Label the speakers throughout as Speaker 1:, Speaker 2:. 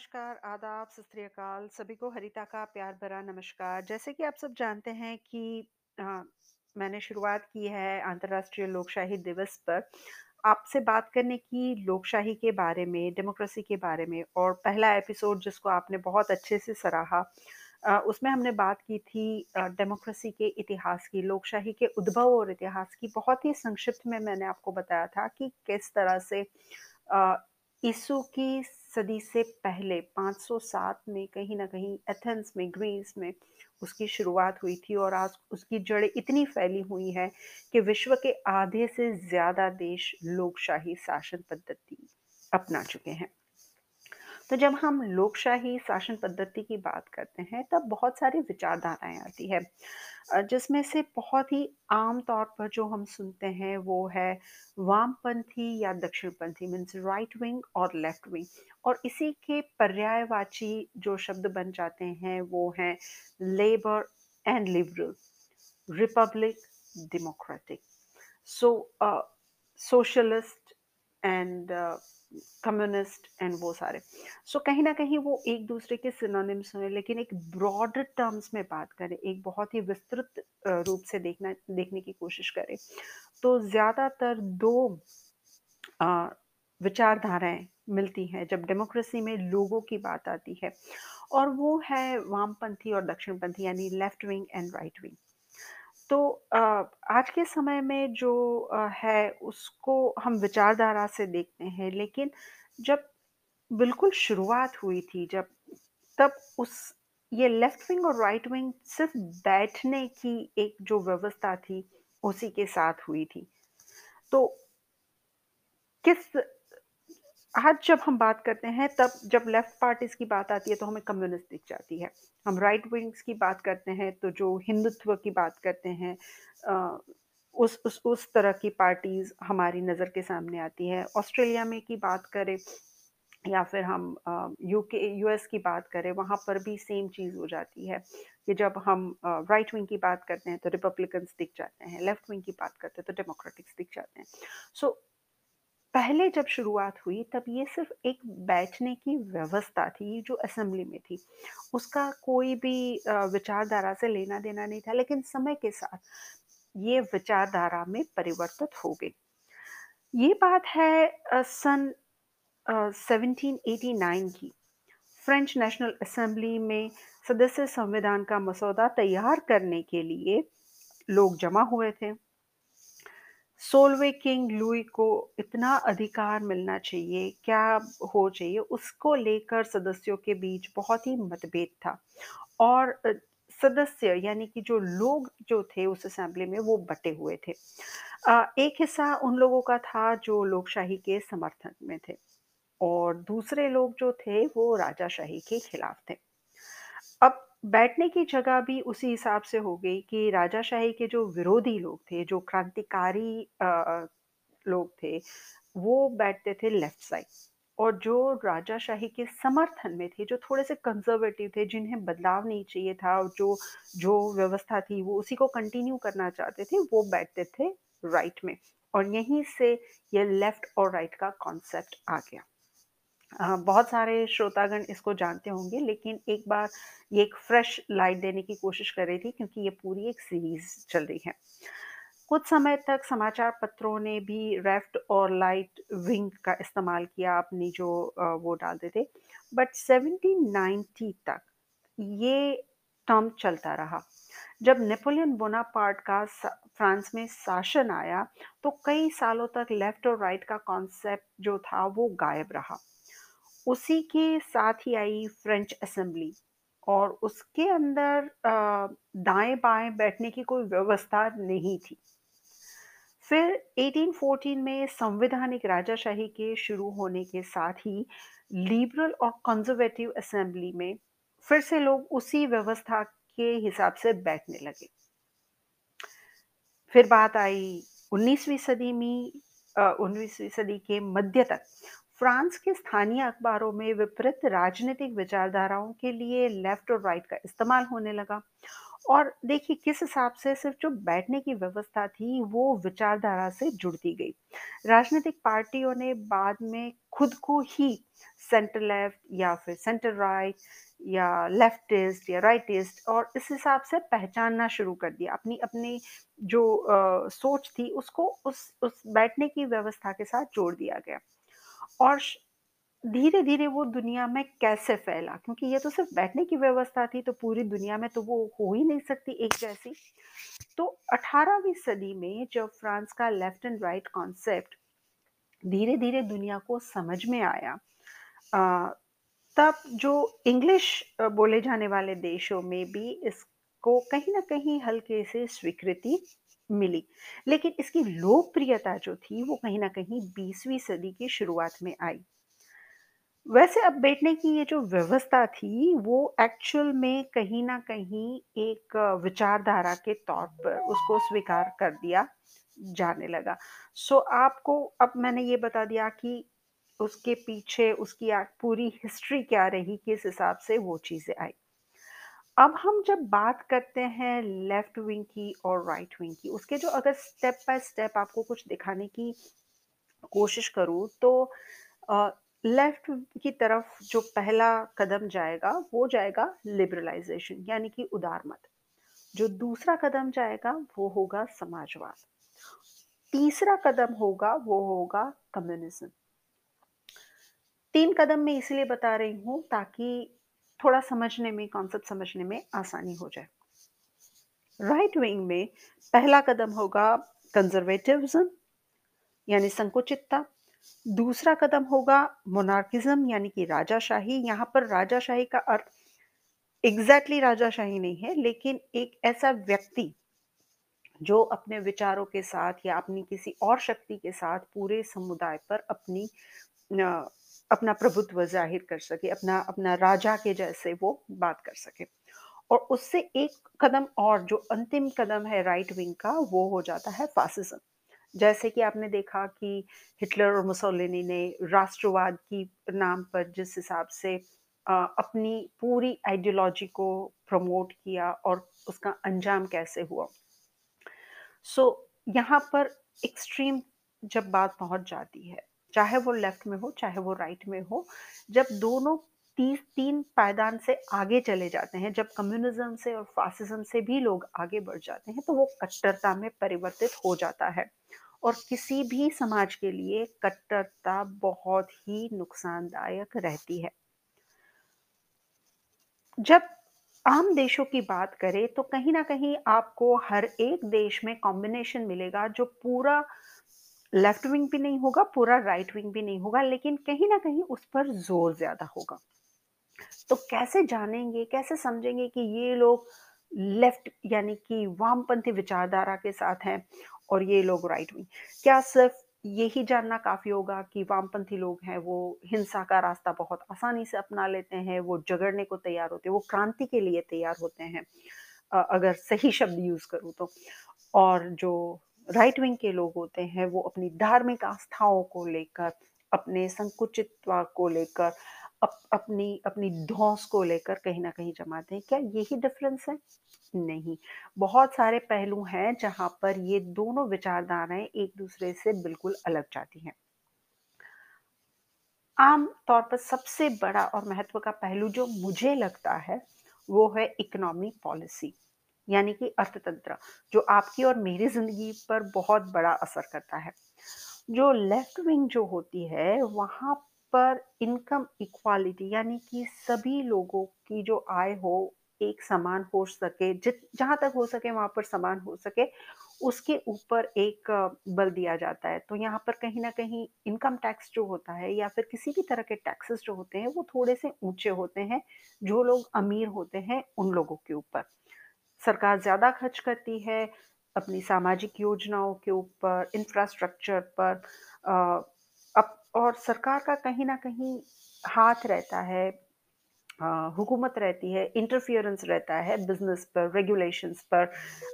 Speaker 1: नमस्कार, आदाब, सत सभी को हरिता का प्यार भरा नमस्कार। जैसे कि आप सब जानते हैं कि अ, मैंने शुरुआत की है अंतर्राष्ट्रीय लोकशाही दिवस पर आपसे बात करने की लोकशाही के बारे में, डेमोक्रेसी के बारे में और पहला एपिसोड जिसको आपने बहुत अच्छे से सराहा अ, उसमें हमने बात की थी डेमोक्रेसी के इतिहास की, लोकशाही के उद्भव और इतिहास की। बहुत ही संक्षिप्त में मैंने आपको बताया था कि किस तरह से अ, यीशु की सदी से पहले 507 में कहीं ना कहीं एथेंस में, ग्रीस में उसकी शुरुआत हुई थी और आज उसकी जड़ें इतनी फैली हुई हैं कि विश्व के आधे से ज़्यादा देश लोकशाही शासन पद्धति अपना चुके हैं। तो जब हम लोकशाही शासन पद्धति की बात करते हैं तब बहुत सारी विचारधाराएँ आती है जिसमें से बहुत ही आम तौर पर जो हम सुनते हैं वो है वामपंथी या दक्षिणपंथी मीन्स राइट विंग और लेफ़्ट विंग और इसी के पर्यायवाची जो शब्द बन जाते हैं वो हैं labour and liberal, republic, democratic. So socialist and communist and वो सारे। सो so, कहीं ना कहीं वो एक दूसरे के सिनोनिम्स हैं लेकिन एक ब्रॉड टर्म्स में बात करें, एक बहुत ही विस्तृत रूप से देखना देखने की कोशिश करें, तो ज़्यादातर 2 अ, विचारधाराएँ मिलती हैं जब डेमोक्रेसी में लोगों की बात आती है और वो है वामपंथी और दक्षिणपंथी यानी left wing and right wing. तो आज के समय में जो है उसको हम विचारधारा से देखते हैं, लेकिन जब बिल्कुल शुरुआत हुई थी जब तब उस ये लेफ़्ट विंग और राइट विंग सिर्फ़ बैठने की एक जो व्यवस्था थी, उसी के साथ हुई थी। तो किस आज जब हम बात करते हैं तब जब लेफ़्ट पार्टीज़ की बात आती है तो हमें कम्युनिस्ट दिख जाती है। हम राइट विंग्स की बात करते हैं तो जो हिंदुत्व की बात करते हैं उस उस उस तरह की पार्टीज़ हमारी नज़र के सामने आती है। ऑस्ट्रेलिया में की बात करें या फिर हम यूके यूएस की बात करें वहाँ पर भी सेम चीज़ हो जाती है कि जब हम राइट विंग की बात करते हैं तो रिपब्लिकन्स दिख जाते हैं, लेफ़्ट विंग की बात करते हैं तो डेमोक्रेटिक्स दिख जाते हैं। सो पहले जब शुरुआत हुई तब ये सिर्फ़ एक बैठने की व्यवस्था थी जो असेंबली में थी। उसका कोई भी विचारधारा से लेना-देना नहीं था लेकिन समय के साथ ये विचारधारा में परिवर्तित हो गई। ये बात है सन अ, 1789 की। फ्रेंच नेशनल असेंबली में सदस्य संविधान का मसौदा तैयार करने के लिए लोग जमा हुए थे। 16वें किंग लुई को इतना अधिकार मिलना चाहिए, क्या हो चाहिए, उसको लेकर सदस्यों के बीच बहुत ही मतभेद था और सदस्य यानी कि जो लोग जो थे उस असेंबली में वो बटे हुए थे। एक हिस्सा उन लोगों का था जो लोकशाही के समर्थन में थे और दूसरे लोग जो थे वो राजाशाही के खिलाफ थे। बैठने की जगह भी उसी हिसाब से हो गई कि राजाशाही के जो विरोधी लोग थे, जो क्रांतिकारी लोग थे, वो बैठते थे लेफ़्ट साइड और जो राजाशाही के समर्थन में थे, जो थोड़े से कंज़र्वेटिव थे, जिन्हें बदलाव नहीं चाहिए था और जो जो व्यवस्था थी वो उसी को कंटिन्यू करना चाहते थे, वो बैठते थे राइट में और यहीं से ये लेफ़्ट और राइट का कॉन्सेप्ट आ गया। बहुत सारे श्रोतागण इसको जानते होंगे लेकिन एक बार ये एक फ्रेश लाइट देने की कोशिश कर रही थी क्योंकि ये पूरी एक सीरीज़ चल रही है। कुछ समय तक समाचार पत्रों ने भी रेफ्ट और लाइट विंग का इस्तेमाल किया अपनी जो वो डालते थे। बट 1790 तक ये टर्म चलता रहा। जब नेपोलियन बोनापार्ट का फ्रांस में शासन आया, तो कई सालों तक लेफ़्ट और राइट का कॉन्सेप्ट जो था वो गायब रहा। उसी के साथ ही आई फ्रेंच असेंबली और उसके अंदर अ, दाएँ-बाएँ बैठने की कोई व्यवस्था नहीं थी। फिर 1814 में संवैधानिक राजाशाही के शुरू होने के साथ ही लिबरल और कंज़र्वेटिव असेंबली में फिर से लोग उसी व्यवस्था के हिसाब से बैठने लगे। फिर बात आई 19वीं सदी में 19वीं सदी के मध्य तक फ्रांस के स्थानीय अखबारों में विपरीत राजनीतिक विचारधाराओं के लिए लेफ़्ट और राइट का इस्तेमाल होने लगा। और देखिए किस हिसाब से सिर्फ़ जो बैठने की व्यवस्था थी वो विचारधारा से जुड़ती गई। राजनीतिक पार्टियों ने बाद में खुद को ही सेंटर लेफ़्ट या फिर सेंटर राइट या लेफ्टिस्ट या राइटिस्ट और इस हिसाब से पहचानना शुरू कर दिया। अपनी अपनी जो आ, सोच थी उसको उस उस बैठने की व्यवस्था के साथ जोड़ दिया गया। और धीरे धीरे वो दुनिया में कैसे फैला? क्योंकि ये तो सिर्फ़ बैठने की व्यवस्था थी तो पूरी दुनिया में तो वो हो ही नहीं सकती एक जैसी। तो 18वीं सदी में जब फ्रांस का लेफ़्ट एंड राइट कॉन्सेप्ट धीरे धीरे दुनिया को समझ में आया तब जो इंग्लिश बोले जाने वाले देशों में भी इसको कहीं ना कहीं हल्के से स्वीकृति मिली। लेकिन इसकी लोकप्रियता जो थी, वो कहीं ना कहीं 20वीं सदी की शुरुआत में आई। वैसे अब बैठने की ये जो व्यवस्था थी, वो एक्चुअल में कहीं ना कहीं एक विचारधारा के तौर पर उसको स्वीकार कर दिया जाने लगा। सो आपको अब मैंने ये बता दिया कि उसके पीछे उसकी पूरी हिस्ट्री क्या रही, किस हिसाब से वो चीज़ें आई। अब हम जब बात करते हैं लेफ़्ट विंग की और राइट विंग की, उसके जो अगर स्टेप बाय स्टेप आपको कुछ दिखाने की कोशिश करूँ तो लेफ़्ट की तरफ़ जो पहला कदम जाएगा, वो जाएगा लिबरलाइजेशन यानी कि उदार मत। जो दूसरा कदम जाएगा, वो होगा समाजवाद। तीसरा कदम होगा, वो होगा कम्युनिज्म तीन कदम मैं इसलिए बता रही हूँ ताकि थोड़ा समझने में कॉन्सेप्ट समझने में आसानी हो जाए। राइट विंग में पहला कदम होगा कंजर्वेटिव्ज्म यानी संकुचितता। दूसरा कदम होगा मोनार्किज्म यानी कि राजाशाही। यहाँ पर राजाशाही का अर्थ एग्जैक्टली exactly राजाशाही नहीं है, लेकिन एक ऐसा व्यक्ति जो अपने विचारों के साथ या अपनी किसी और शक्ति के साथ पूरे समुदाय पर अपनी अपना प्रभुत्व ज़ाहिर कर सके अपना अपना राजा के जैसे वो बात कर सके। और उससे एक कदम और जो अंतिम कदम है राइट विंग का वो हो जाता है फासिज्म जैसे कि आपने देखा कि हिटलर और मुसोलिनी ने राष्ट्रवाद की नाम पर जिस हिसाब से अपनी पूरी आइडियोलॉजी को प्रमोट किया और उसका अंजाम कैसे हुआ। सो so, यहाँ पर एक्सट्रीम जब बात पहुँच जाती है चाहे वो लेफ़्ट में हो, चाहे वो राइट में हो, जब दोनों तीस, तीन पायदान से आगे चले जाते हैं, जब कम्युनिज्म से और फासिज्म से भी लोग आगे बढ़ जाते हैं तो वो कट्टरता में परिवर्तित हो जाता है। और किसी भी समाज के लिए कट्टरता बहुत ही नुकसानदायक रहती है। जब आम देशों की बात करें तो कहीं ना कहीं आपको हर एक देश में कॉम्बिनेशन मिलेगा जो पूरा लेफ़्ट विंग भी नहीं होगा, पूरा राइट विंग भी नहीं होगा, लेकिन कहीं ना कहीं उस पर ज़ोर ज़्यादा होगा। तो कैसे जानेंगे, कैसे समझेंगे कि ये लोग लेफ़्ट यानी कि वामपंथी विचारधारा के साथ हैं और ये लोग राइट विंग क्या सिर्फ़ यही जानना काफ़ी होगा कि वामपंथी लोग हैं, वो हिंसा का रास्ता बहुत आसानी से अपना लेते हैं, वो झगड़ने को तैयार होते हैं, वो क्रांति के लिए तैयार होते हैं अगर सही शब्द यूज़ करूँ तो। और जो राइट विंग के लोग होते हैं वो अपनी धार्मिक आस्थाओं को लेकर अपने संकुचित्व को लेकर अप, अपनी अपनी धौस को लेकर कहीं ना कहीं जमाते हैं। क्या यही डिफरेंस है? नहीं। बहुत सारे पहलू हैं जहाँ पर ये दोनों विचारधाराएँ एक दूसरे से बिल्कुल अलग जाती हैं। आम तौर पर सबसे बड़ा और महत्व का पहलू जो मुझे लगता है वो है इकोनॉमी पॉलिसी यानी कि अर्थतंत्र, जो आपकी और मेरी ज़िंदगी पर बहुत बड़ा असर करता है। जो लेफ़्ट विंग जो होती है, वहाँ पर इनकम इक्वालिटी यानी कि सभी लोगों की जो आय हो, एक समान हो सके, जित, जहाँ तक हो सके वहाँ पर समान हो सके, उसके ऊपर एक बल दिया जाता है। तो यहाँ पर कहीं ना कहीं इनकम टैक्स जो होता है या फिर किसी भी तरह के टैक्सेस जो होते हैं, वो थोड़े से ऊँचे होते हैं, जो लोग अमीर होते हैं उन लोगों के ऊपर। सरकार ज़्यादा खर्च करती है, अपनी सामाजिक योजनाओं के ऊपर इंफ्रास्ट्रक्चर पर अब और सरकार का कहीं ना कहीं हाथ रहता है हुकूमत रहती है इंटरफियरेंस रहता है बिज़नेस पर रेगुलेशंस पर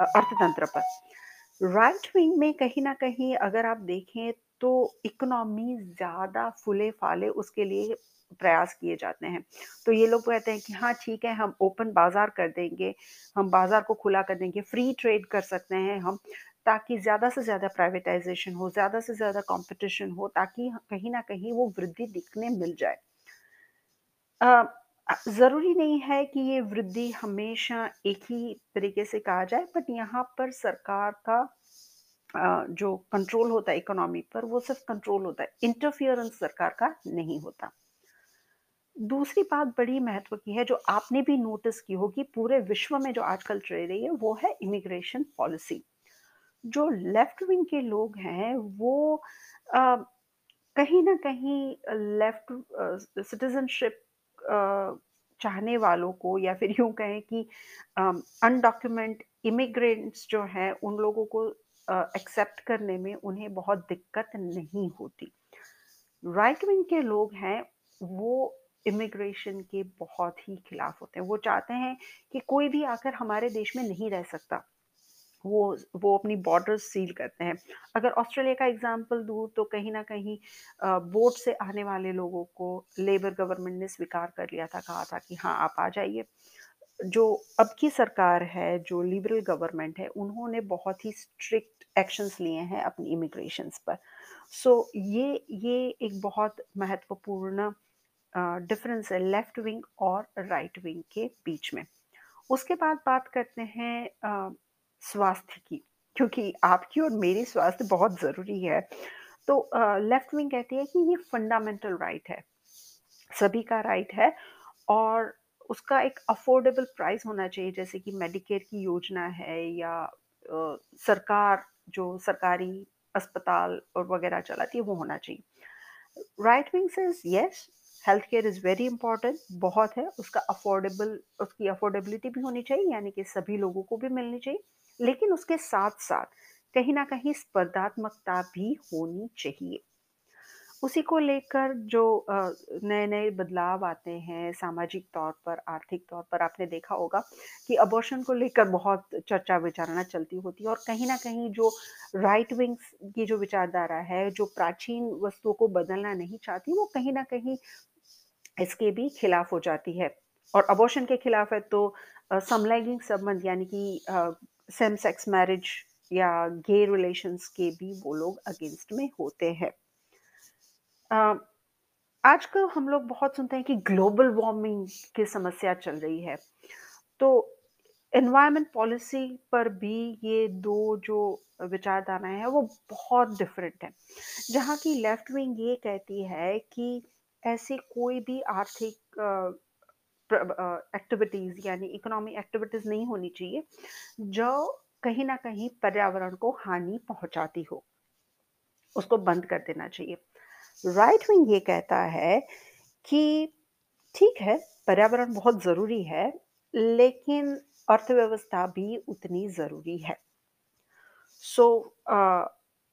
Speaker 1: अर्थतंत्र पर। राइट विंग में कहीं ना कहीं अगर आप देखें तो इकोनॉमी ज़्यादा फुले फाले उसके लिए प्रयास किए जाते हैं। तो ये लोग कहते हैं कि हाँ ठीक है, हम ओपन बाज़ार कर देंगे, हम बाज़ार को खुला कर देंगे, फ्री ट्रेड कर सकते हैं हम, ताकि ज़्यादा से ज़्यादा प्राइवेटाइज़ेशन हो, ज़्यादा से ज़्यादा कॉम्पिटिशन हो, ताकि कहीं ना कहीं वो वृद्धि दिखने मिल जाए। ज़रूरी नहीं है कि ये वृद्धि हमेशा एक ही तरीके से कहा जाए, बट यहाँ पर सरकार का जो कंट्रोल होता है इकोनॉमी पर, वो सिर्फ़ कंट्रोल होता है, इंटरफियरेंस सरकार का नहीं होता। दूसरी बात बड़ी महत्व की है, जो आपने भी नोटिस की होगी पूरे विश्व में जो आजकल चल रही है, वो है इमिग्रेशन पॉलिसी। जो लेफ़्ट विंग के लोग हैं, वो अ, कहीं ना कहीं लेफ़्ट सिटिज़नशिप चाहने वालों को या फिर यूँ कहें कि अनडॉक्यूमेंट इमिग्रेंट्स जो हैं, उन लोगों को एक्सेप्ट करने में उन्हें बहुत दिक्कत नहीं होती। राइट right विंग के लोग हैं, वो इमिग्रेशन के बहुत ही खिलाफ होते हैं। वो चाहते हैं कि कोई भी आकर हमारे देश में नहीं रह सकता। वो वो अपनी बॉर्डर्स सील करते हैं। अगर ऑस्ट्रेलिया का एग्ज़ाम्पल दूँ तो कहीं ना कहीं बोट से आने वाले लोगों को लेबर गवर्नमेंट ने स्वीकार कर लिया था, कहा था कि हाँ, आप आ जाइए। जो अब की सरकार है, जो लिबरल गवर्नमेंट है, उन्होंने बहुत ही स्ट्रिक्ट एक्शंस लिए हैं अपनी इमिग्रेशंस पर। सो so, ये ये एक बहुत महत्वपूर्ण डिफरेंस है लेफ़्ट विंग और राइट विंग के बीच में। उसके बाद बात करते हैं स्वास्थ्य की, क्योंकि आपकी और मेरी स्वास्थ्य बहुत ज़रूरी है। तो लेफ़्ट विंग कहती है कि ये फंडामेंटल राइट right है, सभी का राइट right है और उसका एक अफ़ोर्डेबल प्राइस होना चाहिए, जैसे कि मेडिकेयर की योजना है या अ, सरकार जो सरकारी अस्पताल और वगैरह चलाती है, वो होना चाहिए। Right wing says yes, health care is very important बहुत है, उसका अफ़ोर्डेबल उसकी अफ़ोर्डेबिलिटी भी होनी चाहिए, यानी कि सभी लोगों को भी मिलनी चाहिए। लेकिन उसके साथ-साथ कहीं न कहीं स्पर्धात्मकता भी होनी चाहिए। उसी को लेकर जो नए-नए बदलाव आते हैं सामाजिक तौर पर, आर्थिक तौर पर, आपने देखा होगा कि अबॉर्शन को लेकर बहुत चर्चा-विचारणा चलती होती है और कहीं ना कहीं जो राइट विंग्स की जो विचारधारा है, जो प्राचीन वस्तुओं को बदलना नहीं चाहती, वो कहीं ना कहीं इसके भी खिलाफ हो जाती है। और अबॉर्शन के खिलाफ है तो समलैंगिक संबंध यानी कि सेम सेक्स मैरिज या गे रिलेशंस के भी वो लोग अगेंस्ट में होते हैं। आजकल हम लोग बहुत सुनते हैं कि ग्लोबल वार्मिंग की समस्या चल रही है। तो एनवायरनमेंट पॉलिसी पर भी ये दो जो विचारधाराएँ हैं, वो बहुत डिफरेंट हैं। जहाँ की लेफ़्ट विंग ये कहती है कि ऐसी कोई भी आर्थिक एक्टिविटीज़ यानी इकोनॉमी एक्टिविटीज़ नहीं होनी चाहिए, जो कहीं ना कहीं पर्यावरण को हानि पहुंचाती हो। उसको बंद कर देना चाहिए। राइट विंग ये कहता है कि ठीक है, पर्यावरण बहुत ज़रूरी है, लेकिन अर्थव्यवस्था भी उतनी ज़रूरी है। सो अ,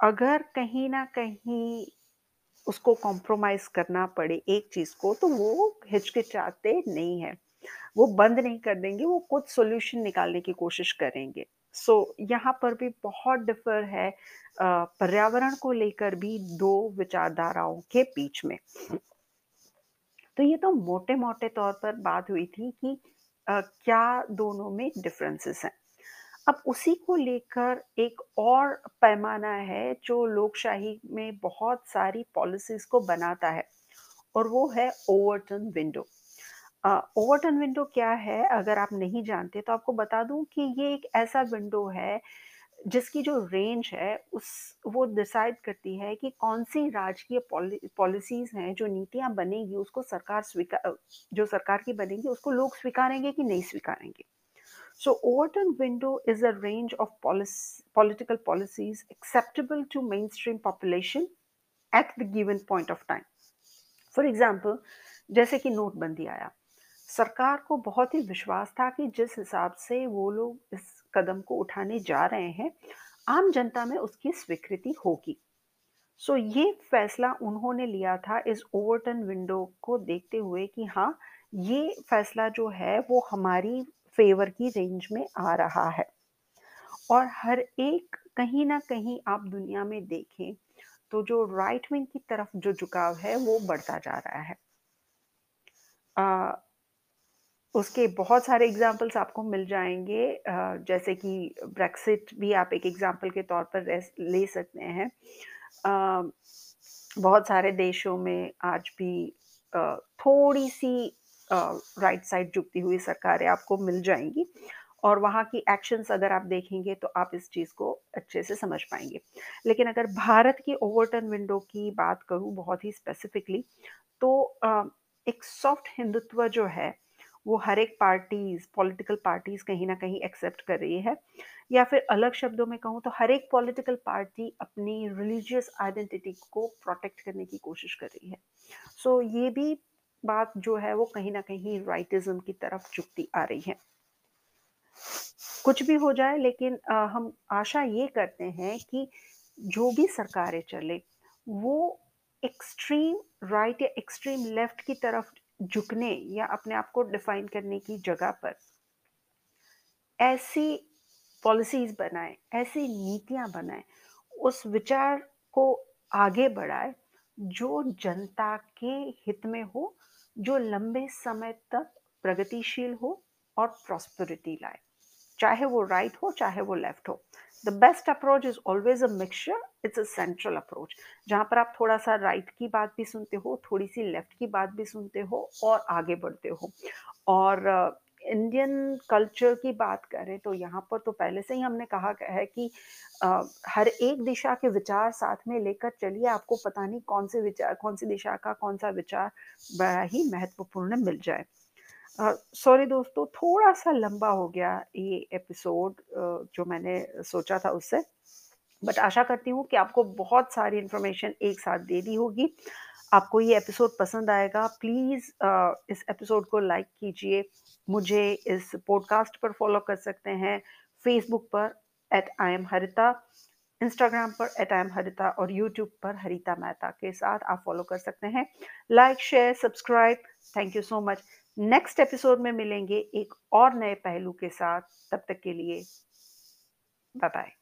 Speaker 1: अगर कहीं ना कहीं उसको कॉम्प्रोमाइज़ करना पड़े एक चीज़ को, तो वो हिचकिचाते नहीं है वो बंद नहीं कर देंगे, वो कुछ सॉल्यूशन निकालने की कोशिश करेंगे। सो so, यहाँ पर भी बहुत डिफ़र है पर्यावरण को लेकर भी दो विचारधाराओं के बीच में। तो ये तो मोटे-मोटे तौर पर बात हुई थी कि अ, क्या दोनों में डिफरेंसेस हैं। अब उसी को लेकर एक और पैमाना है जो लोकशाही में बहुत सारी पॉलिसीज़ को बनाता है और वो है ओवरटर्न विंडो। ओवरटर्न विंडो क्या है अगर आप नहीं जानते तो आपको बता दूँ कि ये एक ऐसा विंडो है जिसकी जो रेंज है उस वो डिसाइड करती है कि कौन-सी राजकीय पॉलिसीज़ हैं, जो नीतियाँ बनेगी उसको सरकार स्वीकार जो सरकार की बनेगी उसको लोग स्वीकारेंगे कि नहीं स्वीकारेंगे। So overturn window is a range of polic- political policies acceptable to mainstream population at the given point of time. For example जैसे कि नोटबंदी आया सरकार को बहुत ही विश्वास था कि जिस हिसाब से वो लोग इस कदम को उठाने जा रहे हैं आम जनता में उसकी स्वीकृति होगी सो so, ये फैसला उन्होंने लिया था इस ओवरटर्न विंडो को देखते हुए कि हाँ ये फैसला जो है वो हमारी फेवर की रेंज में आ रहा है। और हर एक कहीं ना कहीं आप दुनिया में देखें तो जो राइट विंग की तरफ़ जो झुकाव है वो बढ़ता जा रहा है। आ, उसके बहुत सारे एग्जाम्पल्स आपको मिल जाएँगे। जैसे कि ब्रेक्सिट भी आप एक एग्ज़ाम्पल के तौर पर ले सकते हैं। बहुत सारे देशों में आज भी थोड़ी सी राइट साइड झुकती हुई सरकारें आपको मिल जाएँगी और वहाँ की एक्शंस अगर आप देखेंगे तो आप इस चीज़ को अच्छे से समझ पाएँगे। लेकिन अगर भारत की ओवरटर्न विंडो की बात करूँ बहुत ही स्पेसिफिकली तो एक सॉफ्ट हिंदुत्व जो है वो हर एक पार्टीज़ पॉलिटिकल पार्टीज़ कहीं ना कहीं एक्सेप्ट कर रही है। या फिर अलग शब्दों में कहूँ तो हर एक पॉलिटिकल पार्टी अपनी रिलीजियस आइडेंटिटी को प्रोटेक्ट करने की कोशिश कर रही है। सो so, ये भी बात जो है वो कहीं ना कहीं राइटिज्म की तरफ़ झुकती आ रही है। कुछ भी हो जाए लेकिन आ, हम आशा ये करते हैं कि जो भी सरकारें चले वो एक्सट्रीम राइट या एक्सट्रीम लेफ़्ट की तरफ़ झुकने या अपने आप को डिफाइन करने की जगह पर ऐसी पॉलिसीज़ बनाए ऐसी नीतियाँ बनाए उस विचार को आगे बढ़ाए जो जनता के हित में हो जो लंबे समय तक प्रगतिशील हो और प्रॉस्पेरिटी लाए। चाहे वो राइट हो, चाहे वो लेफ़्ट हो। The best approach is always a mixture it's a central approach जहाँ पर आप थोड़ा सा राइट right की बात भी सुनते हो थोड़ी सी लेफ़्ट की बात भी सुनते हो और आगे बढ़ते हो। और इंडियन कल्चर की बात करें तो यहाँ पर तो पहले से ही हमने कहा है कि uh, हर एक दिशा के विचार साथ में लेकर चलिए आपको पता नहीं कौन से विचार कौन सी दिशा का कौन सा विचार बड़ा ही महत्वपूर्ण मिल जाए। सॉरी दोस्तों थोड़ा सा लंबा हो गया ये एपिसोड जो मैंने सोचा था उससे। बट आशा करती हूँ कि आपको बहुत सारी इन्फॉर्मेशन एक साथ दे दी होगी। आपको ये एपिसोड पसंद आएगा प्लीज़ इस एपिसोड को लाइक कीजिए। मुझे इस पॉडकास्ट पर फॉलो कर सकते हैं। फेसबुक पर at I am Harita Instagram पर एट आई एम हरिता और यूट्यूब पर हरिता मेहता के साथ आप फॉलो कर सकते हैं। Like share subscribe thank you so much next episode में मिलेंगे एक और नए पहलू के साथ। तब तक के लिए बाय बाय